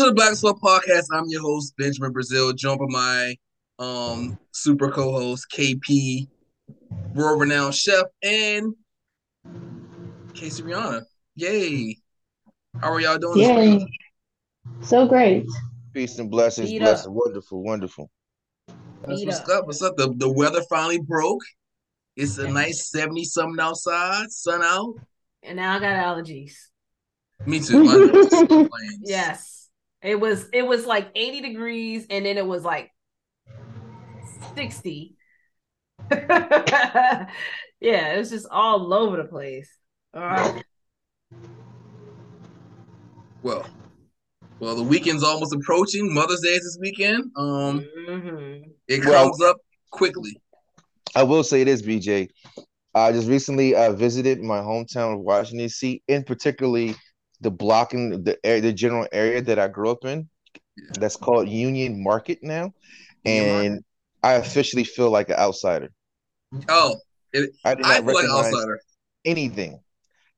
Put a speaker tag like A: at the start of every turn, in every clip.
A: Welcome to the Black Sweat Podcast. I'm your host, Benjamin Braziel, joined by my um super co-host KP, world renowned chef, and Casey Reanna. Yay. How are y'all doing?
B: Yay. So great.
C: Peace and blessings,
D: Beat
C: blessings. Wonderful, wonderful.
A: That's what's
D: up.
A: up. What's up? The, the weather finally broke. It's a nice 70 something outside, sun out.
D: And now I got allergies.
A: Me too. My nose complains.
D: Yes. It was it was like 80 degrees and then it was like 60. yeah, it was just all over the place. All right.
A: Well, well, the weekend's almost approaching. Mother's Day is this weekend. Um,
D: Mhm.
A: it
C: Well-
A: comes up quickly.
C: I will say this, BJ. I just recently uh, visited my hometown of Washington D.C. in particularly the block in the the general area that I grew up in.
A: Yeah.
C: That's called Union Market now, and I officially feel like an outsider.
A: Oh,
C: I did
A: I
C: not
A: feel like
C: recognize
A: outsider.
C: anything.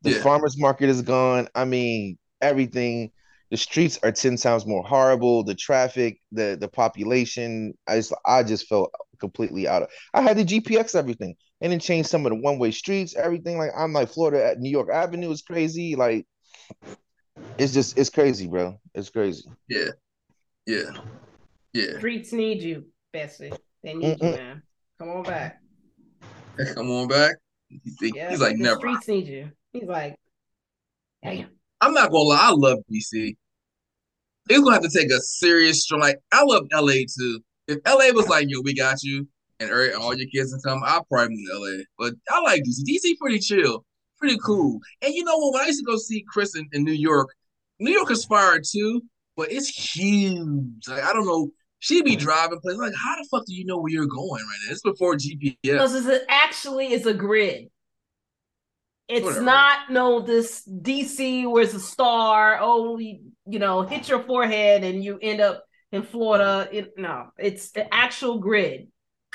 C: The
A: Yeah.
C: farmers market is gone. I mean, everything. The streets are ten times more horrible. The traffic, the the population. I just I just felt completely out of. I had the GPX everything and then changed some of the one way streets. Everything like I'm like Florida at New York Avenue is crazy. Like it's just it's crazy, bro. It's crazy.
A: Yeah, yeah, yeah.
D: Streets need you, Bessie. They need you,
C: Mm-mm.
D: man. Come on back.
A: Come on back. He think-
D: Yeah,
A: he's like,
D: the
A: never.
D: streets need you. He's like, damn.
A: I'm not gonna lie. I love DC. It's gonna have to take a serious strong. Like I love LA too. If LA was like, yo, we got you, and er, all your kids can come, I'll probably move to LA. But I like DC. DC pretty chill, pretty cool. And you know what? When I used to go see Chris in, in New York, New York is fire too, but it's huge. Like I don't know. She'd be mm-hmm. driving places like, how the fuck do you know where you're going right now? It's before GPS.
D: Because it's a- actually is a grid. It's
A: Whatever.
D: not no this DC where it's a star. Oh, you, you know, hit your forehead and you end up in Florida. Mm-hmm. It, no, it's the actual grid.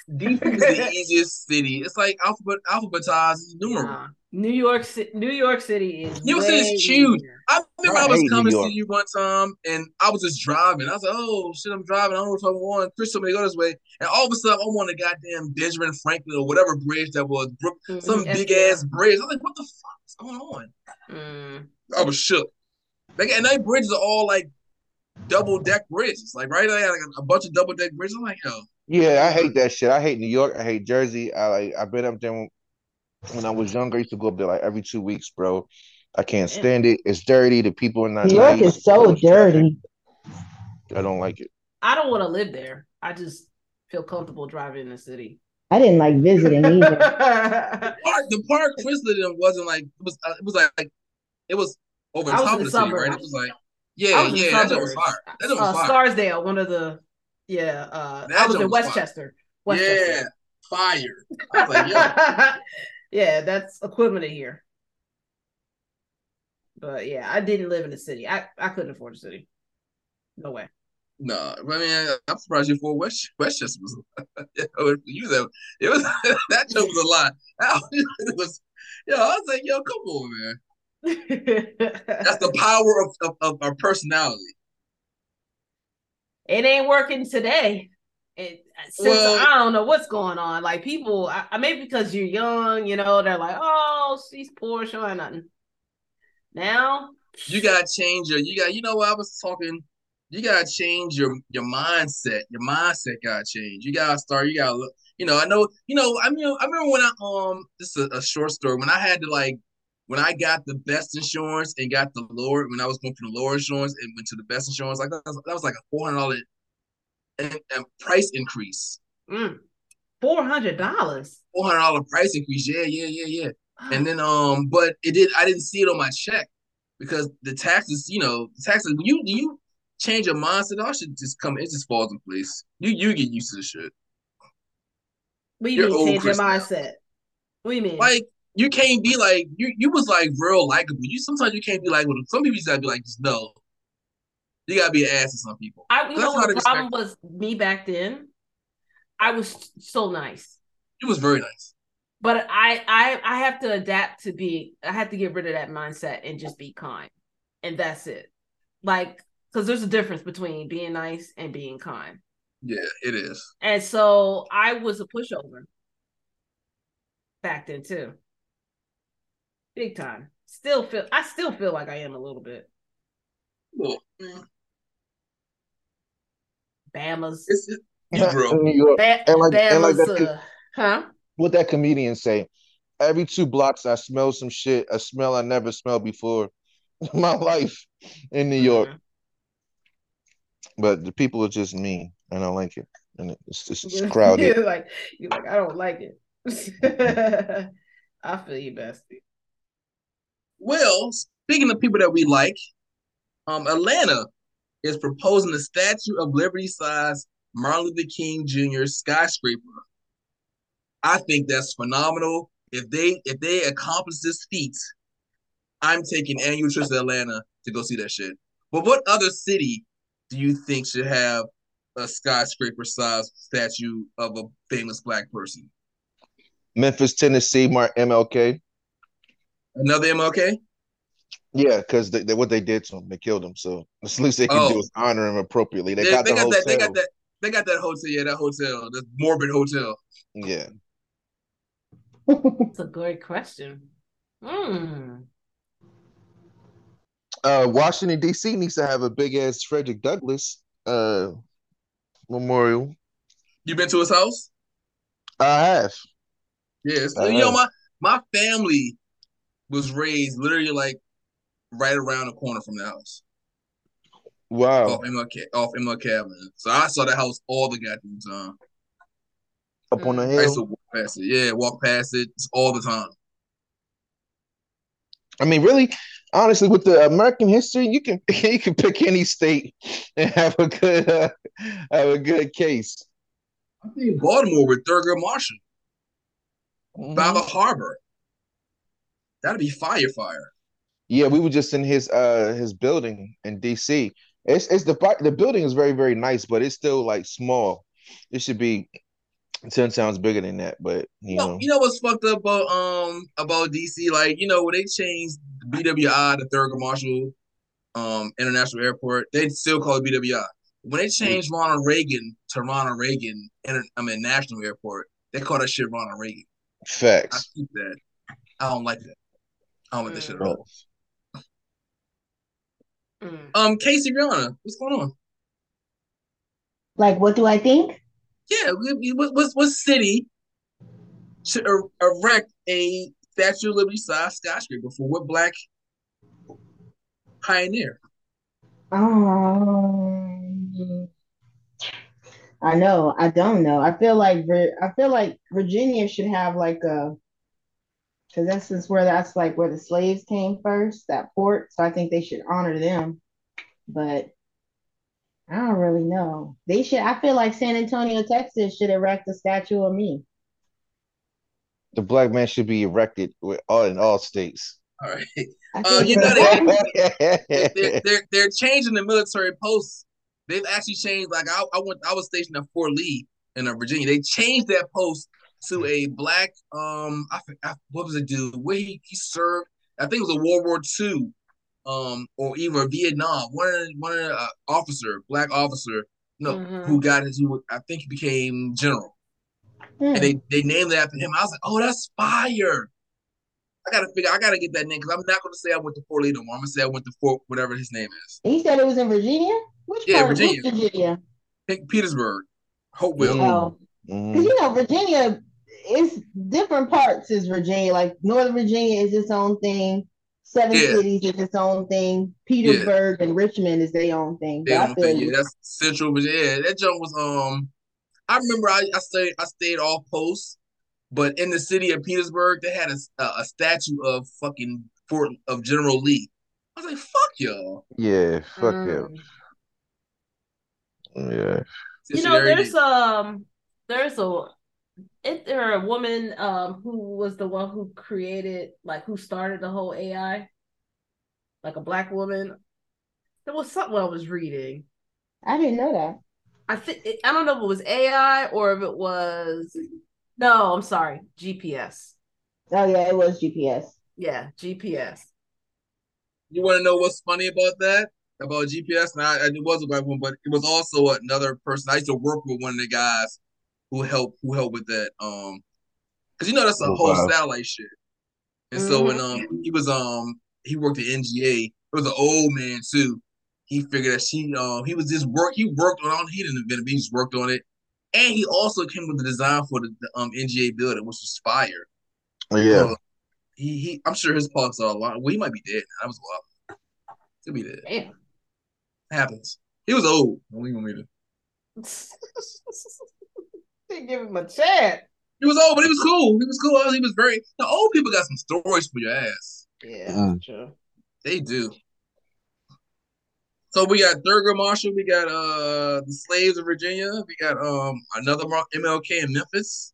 A: DC is the easiest city. It's like alphabet alphabetized numeral.
D: Nah, New York City. New York City is
A: New York City is huge. I remember
C: I
A: I, was coming to see you one time, and I was just driving. I was like, "Oh shit, I'm driving. I don't know if I'm going." Chris told me to go this way, and all of a sudden, I'm on the goddamn Benjamin Franklin or whatever bridge that was, Brook- some big
D: SBR.
A: ass bridge. I was like, "What the fuck is going on?"
D: Mm.
A: I was shook. Like, and those bridges are all like double deck bridges, like right, like, like a bunch of double deck bridges. I'm like, yo,
C: Yeah, I hate that shit. I hate New York. I hate Jersey. I like I've been up there when, when I was younger. I used to go up there like every two weeks, bro. I can't stand it. It's dirty. The people are not
B: New York
C: nice.
B: is so dirty.
C: I don't like it.
D: I don't want to live there. I just feel comfortable driving in the city.
B: I didn't like visiting either.
A: park, the park Chris lived in wasn't like it was. Uh, it was like, like it was over
D: I was
A: top of
D: the
A: the city, right? It was like, yeah,
D: was
A: yeah, that was
D: suburbs.
A: fire. That was
D: uh,
A: fire.
D: Scarsdale, one of the yeah. Uh,
A: That
D: I was in
A: was fire.
D: Westchester.
A: Yeah, fire. I was like, yo,
D: yeah, that's equivalent to here. But yeah, I didn't live in the city. I, I couldn't afford the city. No way.
A: no. I mean, I'm surprised you for West Westchester was. you that it was that joke was a lot. It was, yo, I was like, yo, come on, man. That's the power of of, of our personality.
D: it ain't working today. It since
A: Well-
D: I don't know what's going on. Like people, I, I- maybe because you're young, you know, they're like, "Oh, she's poor, she don't have nothing." Now,
A: You gotta change your. You got. You know what I was talking. You gotta change your your mindset. Your mindset gotta change. You gotta start. You gotta look. You know. I know. You know. I mean. I remember when I um. This is a, a short story. When I had to like. When I got the best insurance and got the lower, when I was going for the lower insurance and went to the best insurance, like that was, that was like a four hundred dollar price increase.
D: mm, four hundred dollars.
A: Four hundred dollar price increase. Yeah, yeah, yeah, yeah. And then um, but it did I didn't see it on my check because the taxes, you know, the taxes when you you change your mindset, all should just come, it just falls in place. You you get used to the shit.
D: Do you mean change your
A: Chris now.
D: mindset? What do you mean?
A: Like you can't be like you you was like real likable. You sometimes you can't be like with some people you gotta be like just no. You gotta be an ass to some people.
D: I, you know what the problem was me back then? I was so nice.
A: It was very nice.
D: But I I I have to adapt to be I have to get rid of that mindset and just be kind. And that's it. Like because there's a difference between being nice and being kind.
A: Yeah, it is.
D: And so I was a pushover back then too. Big time. Still feel I still feel like I am a little bit.
A: Well,
D: Bama's
A: it's, it, you grow.
C: In New York.
D: ba-
C: and like- and like that-
D: uh, huh?
C: What that comedian say? Every two blocks, I smell some shit, a smell I never smelled before in my life in New York.
D: Mhm.
C: But the people are just mean. And I don't like it, and it's just it's
D: You're
C: crowded.
D: like you're like, I don't like it. I feel you, bestie.
A: Well, speaking of people that we like, um, Atlanta is proposing a Statue of Liberty size Martin Luther King Jr. skyscraper. I think that's phenomenal. If they if they accomplish this feat, I'm taking annual trips to Atlanta to go see that shit. But what other city do you think should have a skyscraper size statue of a famous black person?
C: Memphis, Tennessee, Mark MLK.
A: Another MLK?
C: Yeah, because they, they, what they did to him, they killed him. So the least they can
A: Oh.
C: do is honor him appropriately. They,
A: They,
C: got
A: they
C: the
A: got
C: hotel.
A: that. They got that. They got that hotel. Yeah, that hotel. The morbid hotel.
C: Yeah,
D: That's a great question. Hmm.
C: uh, Washington D.C. needs to have a big ass Frederick Douglass uh memorial.
A: You been to his house?
C: I have.
A: Yes.
C: I
A: you know my my family was raised literally like right around the corner from the house
C: Wow,
A: off MLK off MLK Avenue. So I saw the house all the goddamn time.
C: up on the
A: I used to walk past it. Yeah, walk past it all the time.
C: I mean, really, honestly, with the American history, you can you can pick any state and have a good uh, have a good case.
A: I think Baltimore with Thurgood Marshall by the harbor. That'd be fire, fire.
C: Yeah, we were just in his uh his building in DC. It's it's the the building is very very nice, but it's still like small. It should be ten times bigger than that, but you
A: You know,
C: know,
A: you know what's fucked up about um about DC? Like, you know, when they changed BWI to Thurgood Marshall um International Airport, they still call it BWI. When they changed Ronald Reagan to Ronald Reagan Inter- I mean National Airport, they call that shit Ronald Reagan.
C: Facts.
A: I keep that. I don't like that. I don't like that shit at all.
D: Mm.
A: Um, Casey Reanna, what's going on?
B: Like, what do I think?
A: Yeah, we- we- what what what city should er- erect a Statue of Liberty size skyscraper for what black pioneer?
B: Um, I know. I don't know. I feel like I feel like Virginia should have like a, because that's just where that's like where the slaves came first, that port. So I think they should honor them. But I don't really know. They should. I feel like San Antonio, Texas, should erect a statue of me.
C: The black man should be erected with all in all states.
A: All right.
B: I
A: Uh, you know they- they're, they're they're changing the military posts. They've actually changed. Like I, I went, I was stationed at Fort Lee in uh, Virginia. They changed that post to a black. Um, I, I what was it dude? Where he, he served? I think it was a World War II, um, or even Vietnam. One of one of uh, officer, black officer, no,
D: Mhm.
A: who got his. Who I think he became general,
B: Hmm.
A: and they they named it after him. I was like, oh, that's fire. I gotta figure. I gotta get that name because I'm not gonna say I went to Fort Lee no more. I'm gonna say I went to Fort whatever his name is.
B: He said it was in Virginia. Which
A: Yeah,
B: part?
A: Virginia.
B: Virginia?
A: Petersburg, Hopewell.
C: Mm.
B: Oh. Because you know, Virginia is different parts is Virginia. Like Northern Virginia is its own thing. Seven
A: Yeah.
B: cities is its own thing. Petersburg and Richmond is their own thing.
A: They
B: But I
A: don't
B: feel
A: think
B: you.
A: yeah, that's Central Virginia. Yeah, that joint was um. I remember I, I stayed I stayed off post, but in the city of Petersburg they had a, a, a statue of fucking Fort of General Lee. I was like, fuck y'all.
C: Yeah, fuck
D: Mm.
C: it. Yeah.
D: You know, there's um, there's a, is there a woman um who was the one who created like who started the whole AI, like a black woman. There was something I was reading.
B: I didn't know that.
D: I think I don't know if it was AI or if it was. No, I'm sorry, GPS.
B: Oh yeah, it was GPS.
D: Yeah, GPS.
A: You want to know what's funny about that? about GPS, and I, it was a black woman, but it was also another person. I used to work with one of the guys who helped who helped with that. Um, because you know that's a
C: Oh,
A: whole
C: wow.
A: satellite shit. And so when um he was um he worked at NGA, it was an old man too. He figured that she um he was just work he worked on he didn't invent it, he just worked on it. And he also came with the design for the, the um NGA building, which was fire.
C: Yeah.
A: So he he I'm sure his pops are a lot. Well, he might be dead. now. That was wild. He'll be dead.
D: Damn.
A: Happens. He was old. We gonna meet him.
D: They give him a chance.
A: He was old, but he was cool. He was cool. He was very. The old people got some stories for your ass.
D: Yeah,
C: Mm.
D: true.
A: They do. So we got Thurgood Marshall. We got uh the slaves of Virginia. We got um another MLK in Memphis.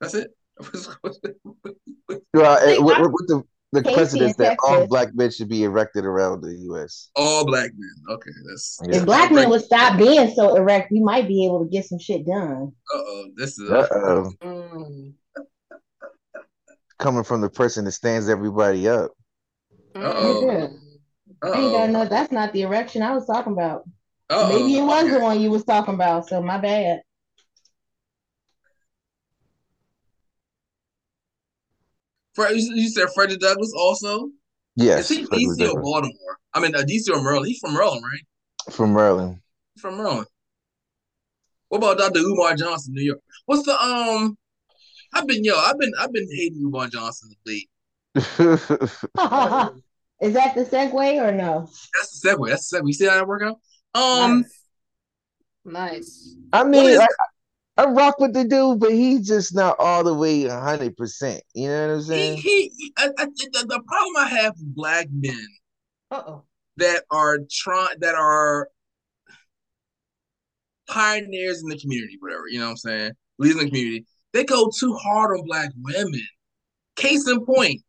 A: That's it.
C: Well,
D: Hey,
C: with,
D: I-
C: with- with the the
E: Casey
C: precedence
E: in
C: that all black men should be erected around the U.S.
A: All black men. Okay, that's
C: Yeah.
E: If black men would stop being so erect, we might be able to get some shit done.
A: uh oh. This is
C: Uh-oh.
D: Mm.
C: Coming from the person that stands everybody up.
A: Uh-oh.
E: Yeah. I ain't got
A: uh
E: no. That's not the erection I was talking about.
A: oh.
E: Maybe it was the one you was talking about. So my bad.
A: Fred, you you said Frederick Douglass also.
C: Yes,
A: Is he
C: Frederick
A: DC or Baltimore? I mean, uh, DC or Maryland. He's from Maryland, right?
C: from Maryland.
A: From Maryland. What about Dr. Umar Johnson, New York? What's the um? I've been yo, I've been I've been hating Umar Johnson lately.
E: Is that the segue or no?
A: That's the segue. That's the segue. You see how that work out? Um,
D: nice. nice.
C: I mean,
A: is-
C: I, I rock with the dude, but he's just not all the way hundred percent. You know what I'm saying?
A: he, he I, I, the, the problem I have with black men
D: Uh oh.
A: that are trying that are pioneers in the community, whatever, you know what I'm saying? Leaders in the community, they go too hard on black women. Case in point,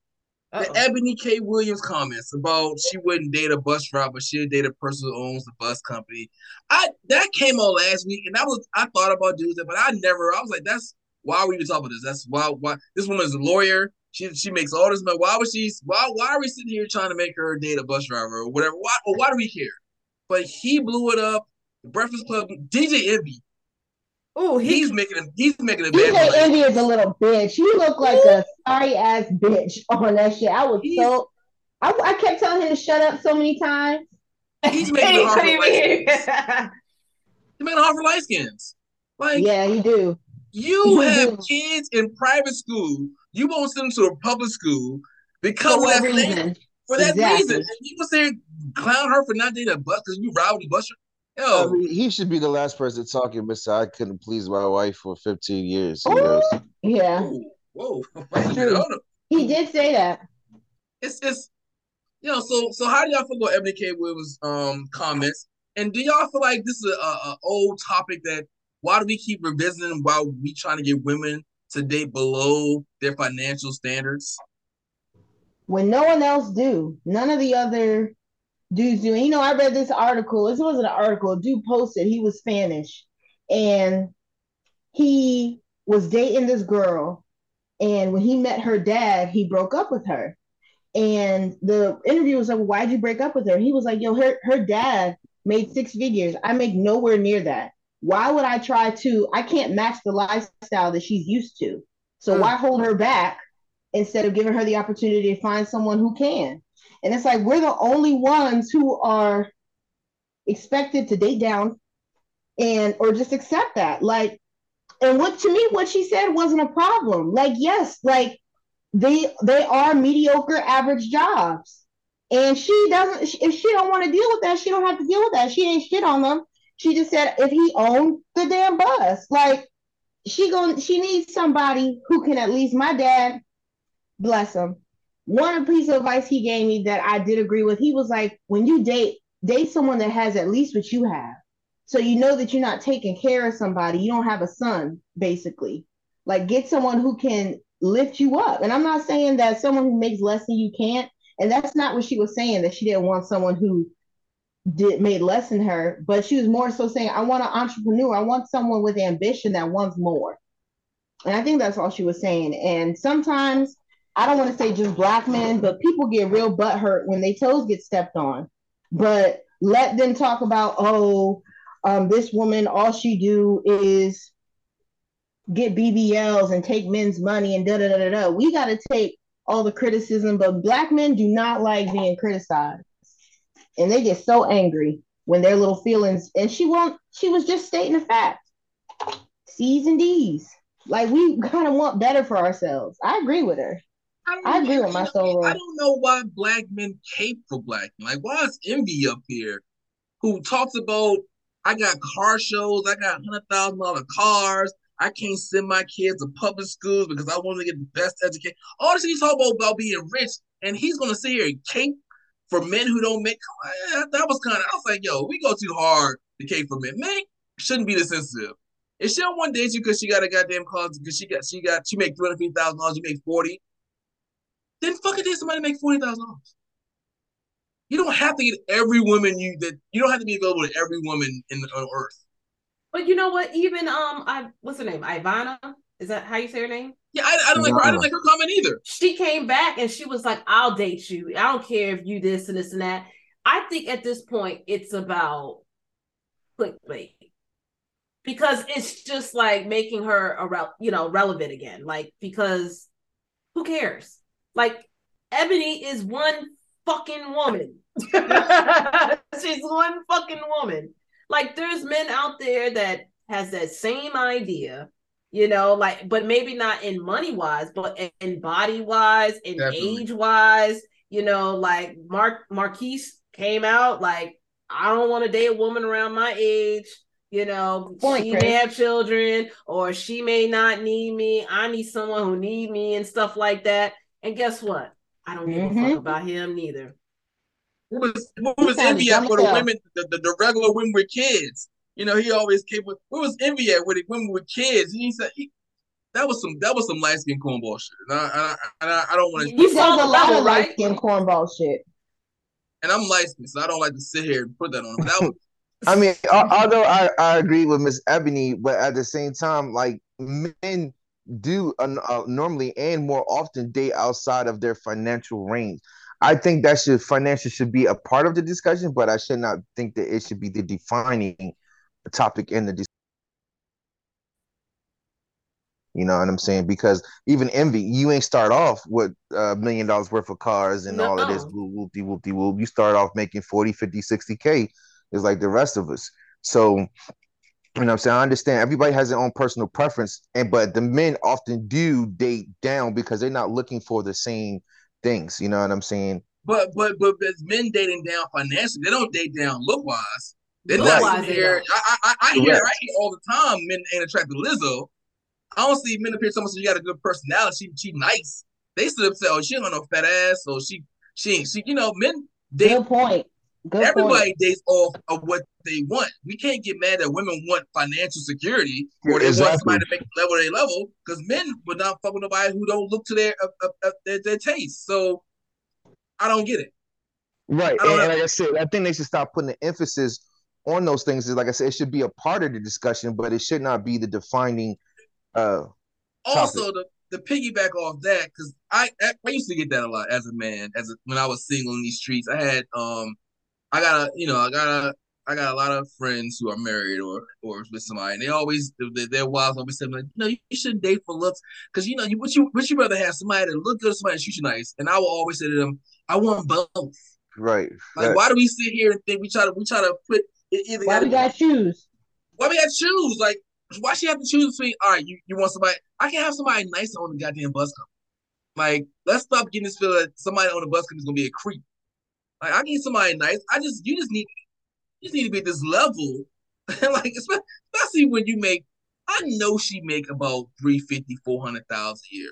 A: the Ebony K. Williams comments about she wouldn't date a bus driver, but she'd date a person who owns the bus company. I that came on last week, and that was I thought about doing that, but I never. I was like, that's why are we even talking about this? That's why why this woman's a lawyer. She she makes all this money. Why was she? Why why are we sitting here trying to make her date a bus driver or whatever? Why or why do we care? But he blew it up. The Breakfast Club, DJ Envy,
D: Oh, he
A: he's making him. He's making a
E: DJ
A: bad.
E: Envy is a little bitch. He looked like a sorry ass bitch on that shit. I was
A: He's-
E: so. I, I kept telling him to shut up so many times.
A: He's making it hard for
D: couldn't
A: white
D: even hear.
A: skins. He's making it hard for light skins. Like
E: Yeah, he do.
A: You have kids in private school. You won't send them to a public school because
E: For
A: that
E: reason?
A: For that
E: Exactly.
A: reason. And you was there clown her for not dating a bus because you ride with the bus.
C: I
A: Yo,
C: mean, he should be the last person talking, Mister. I couldn't please my wife for 15 years. He
E: Ooh. Yeah,
A: whoa, whoa. Wait a
E: True.
A: minute, hold up.
E: he did say that.
A: It's it's you know, so so how do y'all feel about Ebony K. Williams um comments? And do y'all feel like this is a, a, a old topic that why do we keep revisiting while we trying to get women to date below their financial standards?
E: when no one else do. None of the other And, you know, I read this article. This wasn't an article. Dude posted. He was Spanish, and he was dating this girl. And when he met her dad, he broke up with her. And the interview was like, "Why'd you break up with her?" He was like, "Yo, her her dad made six figures. I make nowhere near that. Why would I try to? I can't match the lifestyle that she's used to. So
D: Mm.
E: why hold her back instead of giving her the opportunity to find someone who can?" And it's like we're the only ones who are expected to date down and or just accept that. Like, and what to me, what she said wasn't a problem. Like, yes, like they they are mediocre average jobs and she doesn't if she don't want to deal with that she don't have to deal with that she ain't shit on them she just said if he owned the damn bus like she going she needs somebody who can at least my dad bless him one piece of advice he gave me that i did agree with he was like when you date date someone that has at least what you have so you know that you're not taking care of somebody you don't have a son basically like get someone who can lift you up. And I'm not saying that someone who makes less than you can't. And that's not what she was saying, that she didn't want someone who did made less than her, but she was more so saying, I want an entrepreneur. I want someone with ambition that wants more. And I think that's all she was saying. And sometimes
B: I don't want to say just black men, but people get real butt hurt when they toes get stepped on. But let them talk about, oh, um, this woman, all she do is get BBLs and take men's money and da da da da da. We got to take all the criticism, but black men do not like being criticized, and they get so angry when their little feelings. And she won't. She was just stating a fact. C's and D's. Like we kind of want better for ourselves. I agree with her. I, I agree with my soul.
A: I don't know why black men cape for black men. Like, why is Envy up here who talks about I got car shows, I got hundred thousand dollar cars, I can't send my kids to public schools because I want to get the best education. All this he's talking about, about being rich, and he's gonna sit here and cape for men who don't make. Eh, that was kind of. I was like, yo, we go too hard to cape for men. Men shouldn't be this sensitive. If she don't want to date you because she got a goddamn cause because she got she got she make three hundred fifty thousand dollars, you make forty then fucking date somebody make forty thousand dollars. You don't have to get every woman you that you don't have to be available to every woman in the, on earth.
D: But you know what? Even um, I what's her name? Ivana. Is that how you say her name?
A: Yeah, I, I don't like her. I didn't like her comment either.
D: She came back and she was like, "I'll date you. I don't care if you this and this and that." I think at this point it's about clickbait because it's just like making her a you know relevant again. Like because who cares? Like Ebony is one fucking woman. She's one fucking woman. Like there's men out there that has that same idea, you know, like but maybe not in money wise, but in body wise, in age wise, you know, like Mark Marquise came out like I don't want to date a woman around my age. You know, Point, she Chris. may have children or she may not need me. I need someone who need me and stuff like that. And guess what? I don't give mm-hmm. a fuck about him neither.
A: Who was who was envy at for the women, the, the, the, regular women with kids? You know, he always came with who was envy at with the women with kids. And he said he, that was some that was some light skin cornball shit. And I, I, I, I don't want to.
B: You saw a lot of light skin cornball shit.
A: And I'm light skin, so I don't like to sit here and put that on. But that was.
C: I mean, although I, I agree with Miss Ebony, but at the same time, like men do uh, normally and more often date outside of their financial range. I think that should financial should be a part of the discussion, but I should not think that it should be the defining topic in the discussion. You know what I'm saying? Because even envy, you ain't start off with a million dollars worth of cars and no. all of this whoop whoopty whoopty whoop. You start off making 40, 50, 60K is like the rest of us. So you know what I'm saying? I understand everybody has their own personal preference, and but the men often do date down because they're not looking for the same things. You know what I'm saying?
A: But but but as men dating down financially, they don't date down look wise. They're not right. here. I, I, I hear I hear all the time men ain't attracted to Lizzo. I don't see men appear someone so you got a good personality. She she nice. They still say, oh, she don't no fat ass, so she she she you know men.
B: They, good point.
A: Good Everybody point. dates off of what they want. We can't get mad that women want financial security or they exactly. want somebody to make level their level because men would not fuck with nobody who don't look to their uh, uh, uh, their, their taste. So I don't get it.
C: Right, and, and, like I said, I think they should stop putting the emphasis on those things. Like I said, it should be a part of the discussion, but it should not be the defining. uh
A: Also, topic. the the piggyback off that because I I used to get that a lot as a man as a, when I was single in these streets. I had um I got a, you know, I got a, I got a lot of friends who are married or or with somebody, and they always their wives always say like, no, you shouldn't date for looks because you know you would you would you rather have somebody that look good, or somebody that treat you nice, and I will always say to them, I want both.
C: Right.
A: Like, why do we sit here and think we try to we try to put
B: either why we got choose?
A: Why we got choose? Like, why she have to choose between? All right, you, you want somebody? I can have somebody nice on the goddamn bus company. Like, let's stop getting this feeling that somebody on the bus company is gonna be a creep. Like I need somebody nice. I just you just need you just need to be at this level. like especially when you make I know she make about 350, 400,000 a year.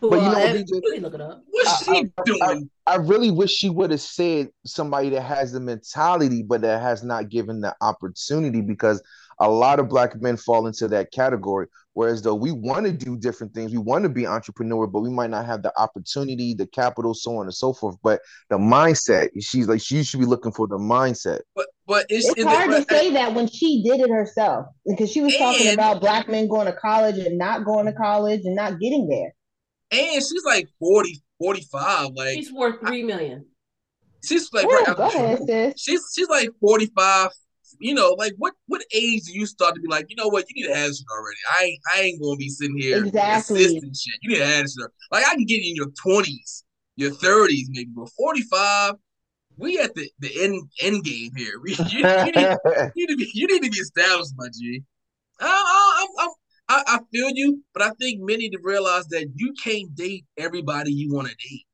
C: But you know what, look it up. What's she I, doing? I, I, really wish she would have said somebody that has the mentality, but that has not given the opportunity because a lot of black men fall into that category. Whereas though we want to do different things, we want to be entrepreneur, but we might not have the opportunity, the capital, so on and so forth. But the mindset, she's like she should be looking for the mindset.
A: But but it's,
B: it's hard the, to say that when she did it herself because she was and, talking about black men going to college and not going to college and not getting there.
A: and she's like 40, 45. Like
D: She's worth three million.
A: she's like
E: Ooh,
A: right
E: go ahead, sis.
A: she's she's like 45 you know like what what age do you start to be like you know what? You need to have shit already. I ain't i ain't gonna be sitting here
E: Exactly.
A: assisting shit. You need to have shit like i can get you in your 20s your 30s maybe but 45 we at the the end end game here. We, you, you, need, you need to be you need to be established my g. I, I, I'm, I'm, I, I feel you but i think many to realize that you can't date everybody you want to date.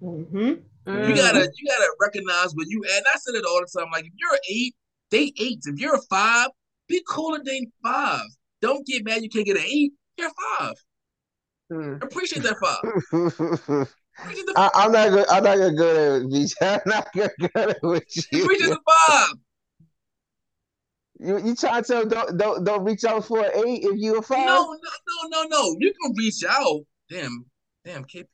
E: Hmm
D: Mm.
A: you gotta you gotta recognize when you and I said it all the time. Like if you're eight, date eight. If you're a five, be cooler than five. Don't get mad you can't get an eight. You're five.
D: Mm.
A: Appreciate that five. Appreciate
C: I, I'm not good. I'm not gonna go there with BJ. I'm not gonna go there with
A: appreciate
C: you.
A: the five.
C: You you trying to tell don't don't don't reach out for an eight if you a five?
A: No, no, no, no, no. You can reach out. Damn, damn, K-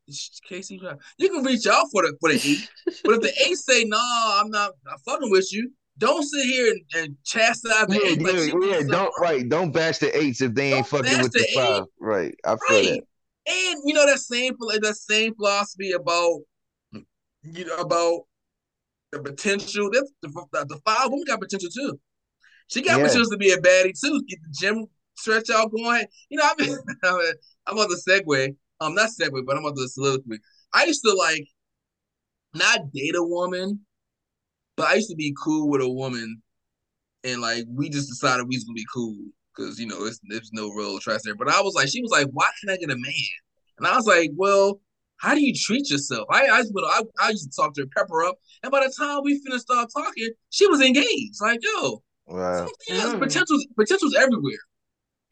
A: Casey. You can reach out for the for the eight. but if the eight say no, I'm not I'm fucking with you. Don't sit here and, and chastise the
C: Yeah,
A: eight
C: yeah,
A: did
C: yeah. Don't right. Don't bash the eights if they ain't fucking with the,
A: the
C: five. Right. I feel
A: Right.
C: that.
A: And you know that same that same philosophy about you know about the potential. That's the, the, five woman got potential too. She got
C: Yeah.
A: potential to be a baddie too. Get the gym stretch out going. You know, I mean, I'm on the segue. Um, not segue, but I'm on the soliloquy. I used to like not date a woman, but I used to be cool with a woman, and like we just decided we was gonna be cool because you know it's, there's no real trust there. But I was like, she was like, why can't I get a man? And I was like, well, how do you treat yourself? I I, I, I used to talk to her, pep her up, and by the time we finished start talking, she was engaged. Like, yo,
C: Wow.
A: yes,
D: Mm.
A: potential's potential's everywhere.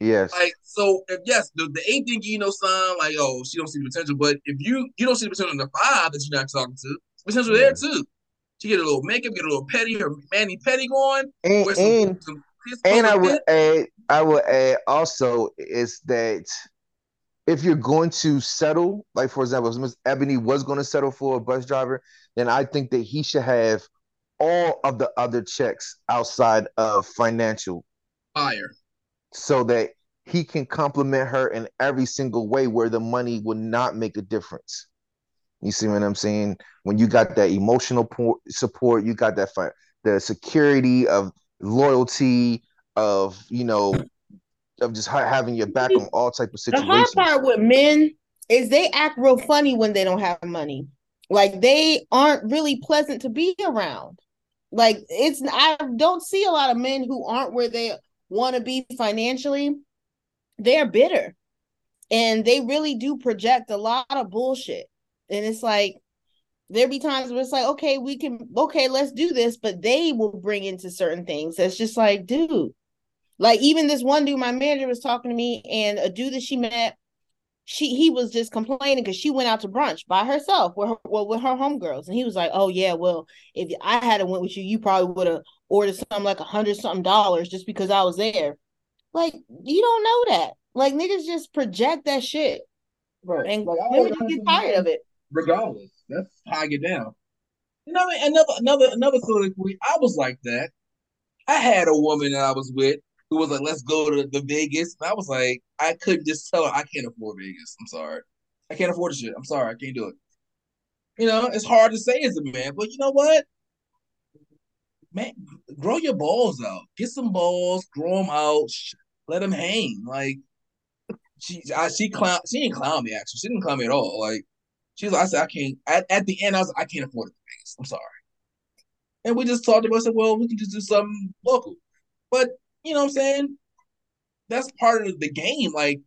C: Yes.
A: Like, so if yes, the, the eight thing you know sign, like, oh, she don't see the potential, but if you you don't see the potential in the five that you're not talking to, potential there too. She get a little makeup, get a little petty, her mani petty going,
C: and
A: some,
C: and
A: some
C: and I would add, I would add also is that if you're going to settle, like for example, if Miss Ebony was going to settle for a bus driver, then I think that he should have all of the other checks outside of financial,
A: fire.
C: so that he can compliment her in every single way where the money would not make a difference. You see what I'm saying? When you got that emotional po- support, you got that the security of loyalty, of you know, of just ha- having your back on all type of situations.
E: The hard part with men is they act real funny when they don't have money. Like they aren't really pleasant to be around. Like it's I don't see a lot of men who aren't where they want to be financially. They're bitter. And they really do project a lot of bullshit. And it's like there be times where it's like, okay, we can okay, let's do this, but they will bring into certain things. That's just like, dude. Like even this one dude, my manager was talking to me, and a dude that she met, she he was just complaining because she went out to brunch by herself with her well, with her homegirls, and he was like, "Oh yeah, well if I had went with you, you probably would have ordered something like a hundred something dollars just because I was there." Like you don't know that. Like niggas just project that shit,
A: Right.
E: and
A: Like,
E: women just get tired of it.
A: Regardless. That's how I get down. You know, another another another soliloquy. I was like that. I had a woman that I was with who was like, "Let's go to the Vegas." And I was like, I couldn't just tell her I can't afford Vegas. I'm sorry, I can't afford the shit. I'm sorry, I can't do it. You know, it's hard to say as a man, but you know what? Man, grow your balls out. Get some balls, grow them out, let them hang. Like she, I, she clown, she didn't clown me. Actually, she didn't clown me at all. Like She's like, I said, I can't. At, at the end, I was like, I can't afford it. I'm sorry. And we just talked about. I said, well, we can just do something local. But you know what I'm saying? That's part of the game. Like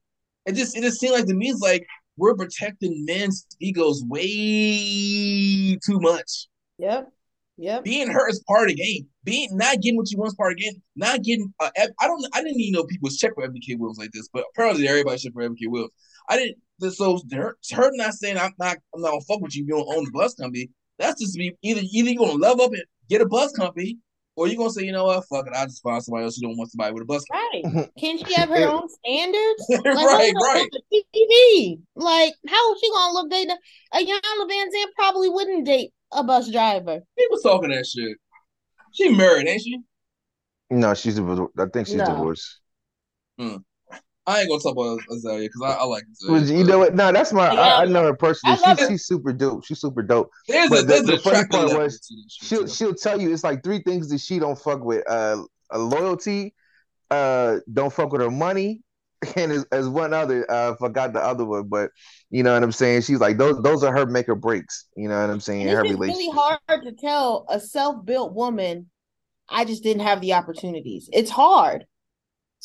A: it just it just seemed like to me it's like we're protecting men's egos way too much.
E: Yep. Yep.
A: Being hurt is part of the game. Being not getting what you want is part of the game. Not getting uh, I don't I didn't even know people check for FBK Wills like this, but apparently everybody check for FBK Wills. I didn't so her, her not saying I'm not I'm not gonna fuck with you if you don't own the bus company. That's just me either either you're gonna love up and get a bus company, or you're gonna say, you know what, fuck it, I just find somebody else who don't want somebody with a bus company.
E: Right. Can she have her own standards? Like,
A: right,
E: hold
A: right.
E: TV. Like, how is she gonna look date a Iyanla Vanzant probably wouldn't date a bus driver.
A: People talking that shit. She married, ain't she?
C: No, she's divorced. I think she's
E: No.
C: divorced.
A: I I ain't gonna talk about Azalea because I, I like
C: But
A: Azalea.
C: you know what? No, that's my. I, I know her personally.
D: I love
C: She's super dope. She's super dope.
A: There's a
C: But the-
A: there's
C: the
A: an
C: funny part
A: level
C: was
A: to this shit,
C: She'll
A: too.
C: she'll tell you it's like three things that she don't fuck with. Uh, a loyalty, uh, don't fuck with her money, and as, as one other, uh, forgot the other one, but you know what I'm saying. She's like those those are her make or breaks. You know what I'm saying?
E: And
C: her
E: it's really hard to tell a self-built woman, I just didn't have the opportunities. It's hard.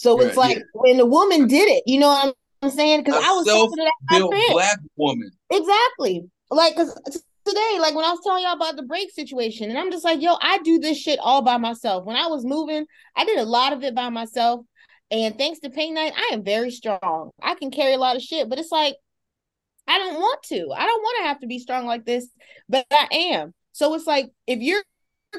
E: So
A: Right,
E: it's like
A: yeah.
E: when the woman did it, you know what I'm saying? Because I was saying to that
A: Built black woman.
E: Exactly. Like, cause today, like when I was telling y'all about the break situation, and I'm just like, yo, I do this shit all by myself. When I was moving, I did a lot of it by myself. And thanks to Pain Night, I am very strong. I can carry a lot of shit, but it's like, I don't want to. I don't want to have to be strong like this, but I am. So it's like, if you're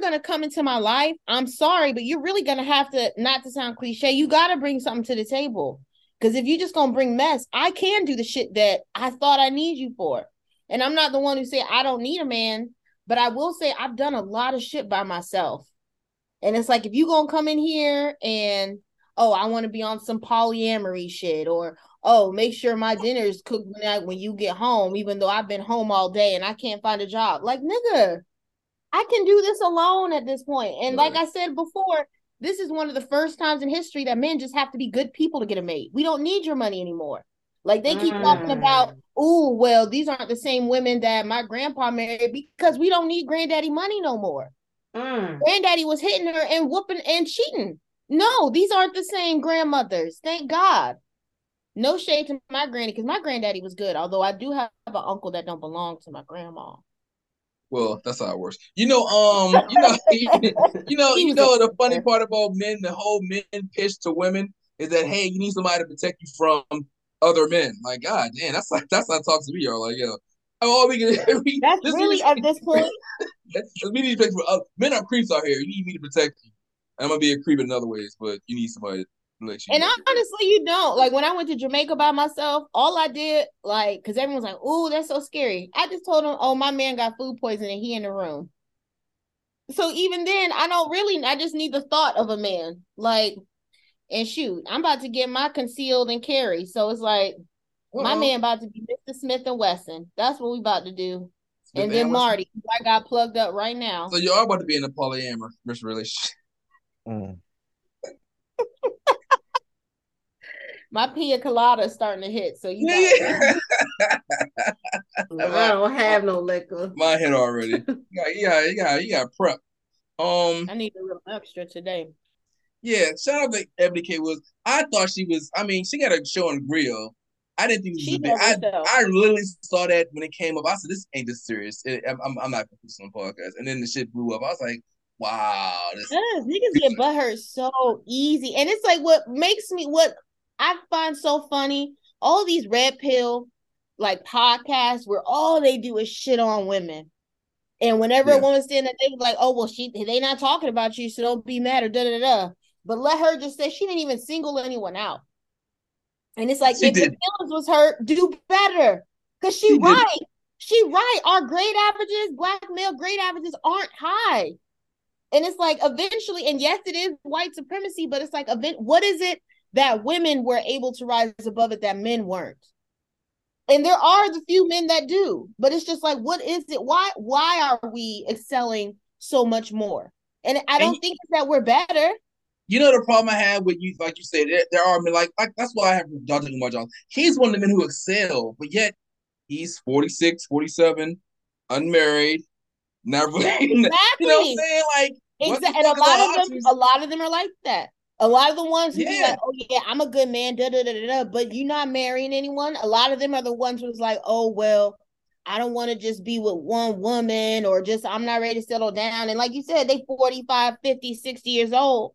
E: gonna come into my life, I'm sorry, but you're really gonna have to, not to sound cliche, you gotta bring something to the table. Because if you're just gonna bring mess, I can do the shit that I thought I need you for. And I'm not the one who say I don't need a man, but I will say I've done a lot of shit by myself. And it's like if you gonna come in here and oh, I want to be on some polyamory shit, or oh, make sure my dinner is cooked when, when you get home, even though I've been home all day and I can't find a job. Like nigga, I can do this alone at this point. And like I said before, this is one of the first times in history that men just have to be good people to get a mate. We don't need your money anymore. Like they keep talking
D: Mm.
E: about, oh, well, these aren't the same women that my grandpa married because we don't need granddaddy money no more.
D: Mm.
E: Granddaddy was hitting her and whooping and cheating. No, these aren't the same grandmothers. Thank God. No shade to my granny because my granddaddy was good. Although I do have an uncle that don't belong to my grandma.
A: Well, that's how it works. You know, um, you know, you know, you know. The funny part about men, the whole men pitch to women is that hey, you need somebody to protect you from other men. Like, God damn, that's like that's not it talks to me. Yo, like, yo, all we can. We,
E: That's
A: this
E: really at this point.
A: we need to protect other men are creeps out here. You need me to protect you. I'm gonna be a creep in other ways, but you need somebody to let you.
E: And
A: know.
E: honestly, you don't. Like when I went to Jamaica by myself, all I did, like, because everyone's like, "Ooh, that's so scary." I just told them, "Oh, my man got food poisoning. He in the room." So even then, I don't really. I just need the thought of a man. Like, and shoot, I'm about to get my concealed and carry. So it's like my
A: Uh-oh.
E: man about to be Mr. Smith and Wesson. That's what we about to do.
A: Smith
E: and then
A: Wesson.
E: Marty, I got plugged up right now.
A: So you are about to be in a polyamorous relationship.
C: Mm.
E: My pina colada is starting to hit. So you got
A: Yeah,
D: I don't have no liquor.
A: my head already. yeah, got, you got, you got, prep. Um,
E: I need a little extra today.
A: yeah. Shout out to Ebony K. Woods. I thought she was. I mean, she got a show on Grill. I didn't think it was
E: She
A: a big. I,
E: herself.
A: I literally saw that when it came up. I said, "This ain't this serious." It, I'm, I'm, I'm not gonna put this on the podcast. And then the shit blew up. I was like, "Wow, this."
E: Yes, niggas get butthurt so easy. And it's like what makes me what I find so funny, all these red pill like podcasts where all they do is shit on women. And whenever
A: Yeah.
E: a woman stand up, they be like, oh well, she they not talking about you, so don't be mad or da da da. But let her just say she didn't even single anyone out. And it's like
A: She
E: if
A: did.
E: the feelings was hurt, do better. Cause she,
A: She did.
E: right. She right. Our grade averages, black male grade averages aren't high. And it's like eventually, and yes, it is white supremacy, but it's like event what is it that women were able to rise above it that men weren't? And there are the few men that do, but it's just like, what is it? Why why are we excelling so much more? And I don't
A: you-
E: think that we're better.
A: You know the problem I have with you, like you said, there, there are men like like that's why I have Dr. Umar Johnson. He's one of the men who excel, but yet he's 46, 47, unmarried, never.
E: Exactly.
A: You know what I'm saying? Like,
E: Exactly. And a lot of them,
A: options?
E: a lot of them are like that. A lot of the ones who be
A: Yeah.
E: like, "Oh yeah, I'm a good man," da da da da, but you're not marrying anyone. A lot of them are the ones who's like, "Oh well, I don't want to just be with one woman, or just I'm not ready to settle down." And like you said, they 45, 50, 60 years old,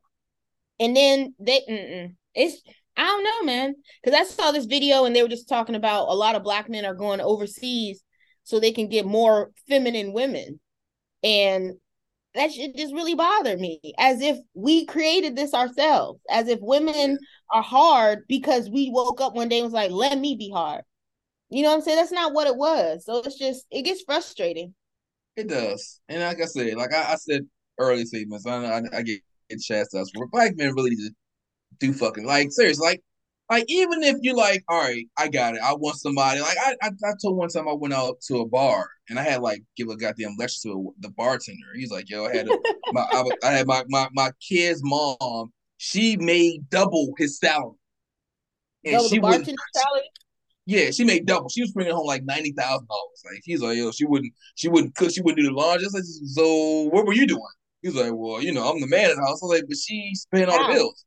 E: and then they, mm-mm. it's I don't know, man, because I saw this video and they were just talking about a lot of black men are going overseas so they can get more feminine women, and that shit just really bothered me. As if we created this ourselves. As if women are hard because we woke up one day and was like let me be hard. You know what i'm saying? That's not what it was. So it's just it gets frustrating.
A: It does, and like I said, like I, I said early statements, I, I, I get, get chastised for black men really to do fucking like seriously, like like even if you like, all right, I got it. I want somebody. Like I, I, I told one time I went out to a bar and I had like give a goddamn lecture to the bartender. He's like, yo, I had a, my, I, I had my, my my kid's mom. She made double his salary, and
E: Double
A: she
E: the
A: wouldn't.
E: salary.
A: Yeah, she made double. She was bringing home like ninety thousand dollars. Like he's like, yo, she wouldn't, she wouldn't cook, she wouldn't do the laundry. I was like, so what were you doing? He's like, well, you know, I'm the man of the house. I was like, but she's paying all the bills,